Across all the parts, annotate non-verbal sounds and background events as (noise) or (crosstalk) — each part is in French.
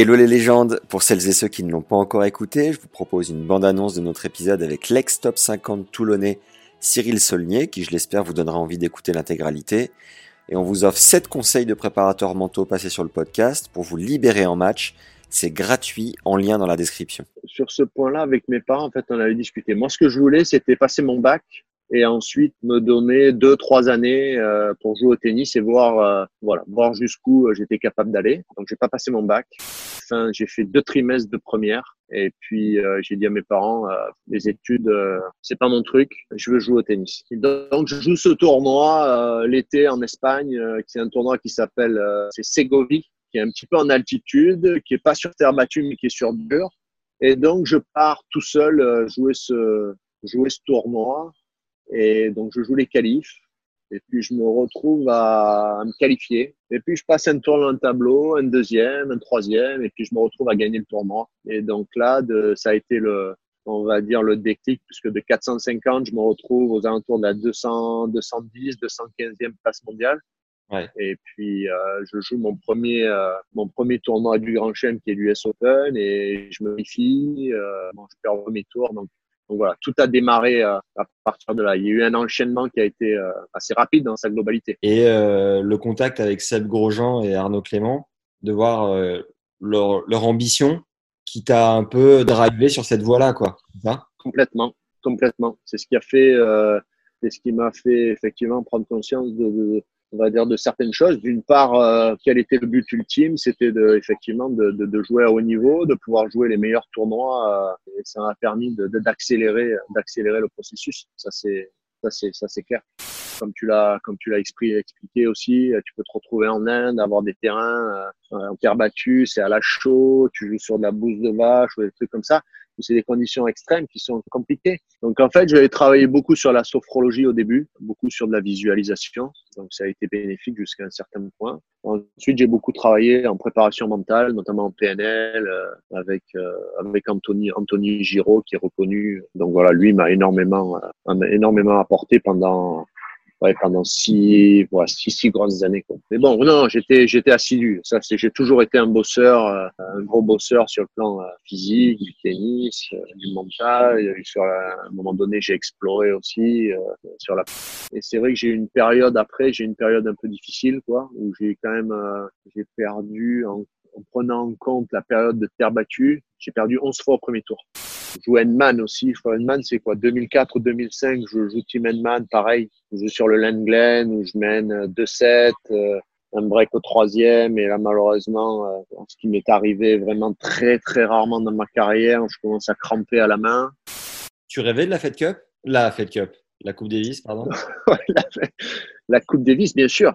Hello les légendes, pour celles et ceux qui ne l'ont pas encore écouté, je vous propose une bande-annonce de notre épisode avec l'ex-top 50 toulonnais Cyril Solnier, qui je l'espère vous donnera envie d'écouter l'intégralité. Et on vous offre 7 conseils de préparateurs mentaux passés sur le podcast pour vous libérer en match. C'est gratuit, en lien dans la description. Sur ce point-là, avec mes parents, en fait, on avait discuté. Moi, ce que je voulais, c'était passer mon bac et ensuite me donner deux trois années euh, pour jouer au tennis et voir euh, voilà voir jusqu'où euh, j'étais capable d'aller. Donc j'ai pas passé mon bac. Enfin j'ai fait deux trimestres de première et puis j'ai dit à mes parents les études c'est pas mon truc je veux jouer au tennis. Donc je joue ce tournoi l'été en Espagne qui est un tournoi qui s'appelle c'est Segovie qui est un petit peu en altitude qui est pas sur terre battue mais qui est sur dur et donc je pars tout seul jouer ce jouer ce tournoi et donc, je joue les qualifs. Et puis, je me retrouve à, me qualifier. Et puis, je passe un tour dans le tableau, un deuxième, un troisième. Et puis, je me retrouve à gagner le tournoi. Et donc là, de, ça a été le, on va dire, le déclic, puisque de 450, je me retrouve aux alentours de la 200, 210, 215e place mondiale. Ouais. Et puis, euh, je joue mon premier, euh, mon premier tournoi du Grand Chelem qui est l'US Open et je me qualifie. Euh, bon, je perds le premier tour, donc donc voilà, tout a démarré euh, à partir de là. Il y a eu un enchaînement qui a été euh, assez rapide dans sa globalité. Et euh, le contact avec Seb Grosjean et Arnaud Clément, de voir leur, leur, ambition qui t'a un peu drivé sur cette voie-là, quoi. complètement, complètement. C'est ce qui a fait, c'est ce qui m'a fait effectivement prendre conscience de, de on va dire, de certaines choses. D'une part, euh, quel était le but ultime? C'était de, effectivement de, de, de, jouer à haut niveau, de pouvoir jouer les meilleurs tournois. Euh, et ça m'a permis d'accélérer, d'accélérer le processus. Ça c'est, ça c'est, ça c'est clair. Comme tu l'as, comme tu l'as expliqué, expliqué aussi, tu peux te retrouver en Inde, avoir des terrains euh, en terre battue, c'est à la chaud, tu joues sur de la bouse de vache ou des trucs comme ça c'est des conditions extrêmes qui sont compliquées. Donc en fait, j'avais travaillé beaucoup sur la sophrologie au début, beaucoup sur de la visualisation. Donc ça a été bénéfique jusqu'à un certain point. Ensuite, j'ai beaucoup travaillé en préparation mentale, notamment en PNL, euh, avec euh, avec Anthony Anthony Giraud qui est reconnu. Donc voilà, lui m'a énormément euh, énormément apporté pendant ouais, pendant six, voilà, six, six grosses années. Quoi. Mais bon, non, j'étais, j'étais assidu. Ça, c'est, j'ai toujours été un bosseur, euh, un gros bosseur sur le plan euh, physique, du tennis, euh, du mental. Sur à un moment donné, j'ai exploré aussi sur la. Et c'est vrai que j'ai eu une période après, j'ai une période un peu difficile, quoi, où j'ai quand même, j'ai perdu en, en prenant en compte la période de terre battue, j'ai perdu 11 fois au premier tour. Je joue Endman aussi. Je Endman, c'est quoi 2004 ou 2005, je joue Team Endman, pareil. Je joue sur le Land Glen où je mène 2-7, euh, un break au troisième. Et là, malheureusement, euh, ce qui m'est arrivé vraiment très, très rarement dans ma carrière, je commence à cramper à la main. Tu rêvais de la Fed Cup? La Fed Cup. La Coupe Davis, pardon (laughs) la, la, Coupe Davis, bien sûr.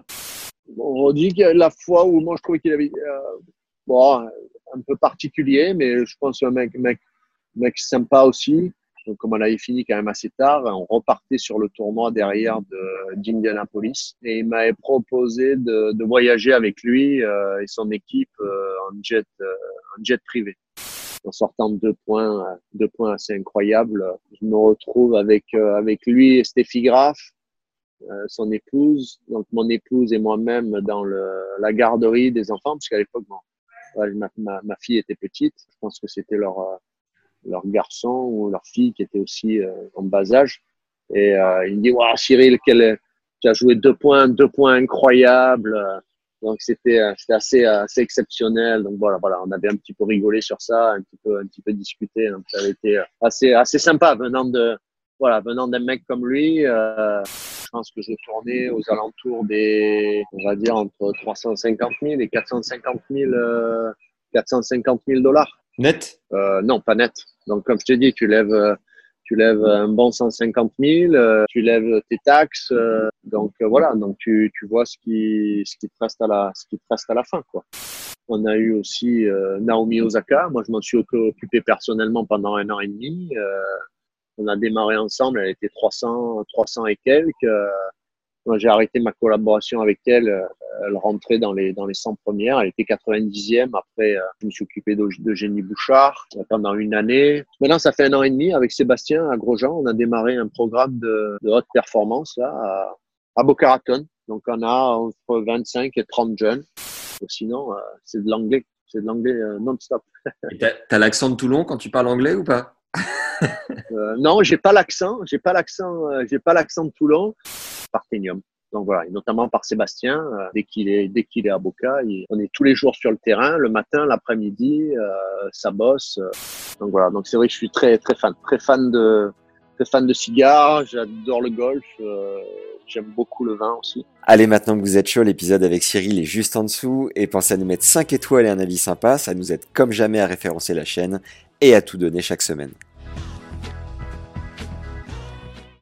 On dit que la fois où moi je trouvais qu'il avait. Euh, bon, un peu particulier, mais je pense un mec, mec mec sympa aussi. Donc, comme on avait fini quand même assez tard, on repartait sur le tournoi derrière d'Indianapolis et il m'avait proposé de, de, voyager avec lui euh, et son équipe euh, en jet, euh, en jet privé. En sortant de deux points, deux points assez incroyables, je me retrouve avec avec lui et Steffi Graf, son épouse, donc mon épouse et moi-même dans le, la garderie des enfants, parce qu'à l'époque, ma, ma, ma, fille était petite. Je pense que c'était leur leur garçon ou leur fille qui était aussi euh, en bas âge. Et euh, il me dit, waouh, Cyril, quel, tu as joué deux points, deux points incroyables. Donc c'était euh, c'était assez assez exceptionnel. Donc voilà voilà, on avait un petit peu rigolé sur ça, un petit peu un petit peu discuté. Donc ça avait été assez assez sympa venant de voilà venant d'un mec comme lui. Euh, je pense que je tournais aux alentours des on va dire entre 350 000 et 450 000 euh, 450 000 dollars. Net? Euh, Non, pas net. Donc, comme je t'ai dit, tu lèves, euh, tu lèves un bon 150 000, euh, tu lèves tes taxes. Euh, donc, voilà. Donc, tu, tu vois ce qui, ce qui te reste à la, ce qui te reste à la fin, quoi. On a eu aussi Naomi Osaka. Moi, je m'en suis occupé personnellement pendant un an et demi. on a démarré ensemble. Elle était 300, 300 et quelques. Moi, j'ai arrêté ma collaboration avec elle. Euh, elle rentrait dans les, dans les 100 premières. Elle était 90e. Après, euh, je me suis occupé d'Eugénie Bouchard pendant une année. Maintenant, ça fait un an et demi avec Sébastien à Grosjean. On a démarré un programme de, de haute performance là, à, à Boca Raton. Donc, on a entre 25 et 30 jeunes. Sinon, euh, c'est de l'anglais c'est de l'anglais non-stop. (laughs) Tu as, l'accent de Toulon quand tu parles anglais ou pas? Euh, Non, j'ai pas l'accent. J'ai pas l'accent. j'ai pas l'accent de Toulon. Donc voilà, et notamment par Sébastien, euh, dès qu'il est dès est à Boca, on est tous les jours sur le terrain, le matin, l'après-midi, euh, ça bosse. Euh. donc voilà, donc c'est vrai que je suis très très fan, très fan de très fan de cigares, j'adore le golf, j'aime beaucoup le vin aussi. Allez, maintenant que vous êtes chaud, l'épisode avec Cyril est juste en dessous et pensez à nous mettre 5 étoiles et un avis sympa, ça nous aide comme jamais à référencer la chaîne et à tout donner chaque semaine.